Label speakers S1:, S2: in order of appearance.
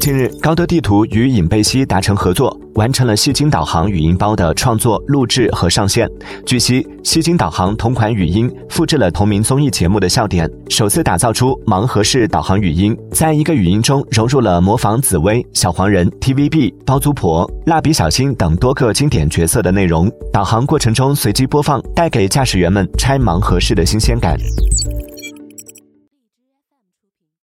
S1: 近日，高德地图与尹贝西达成合作，完成了《吸金导航》语音包的创作、录制和上线。据悉，《吸金导航》同款语音复制了同名综艺节目的笑点，首次打造出盲盒式导航语音，在一个语音中融入了模仿紫薇、小黄人、TVB、包租婆、蜡笔小新等多个经典角色的内容。导航过程中随机播放，带给驾驶员们拆盲盒式的新鲜感。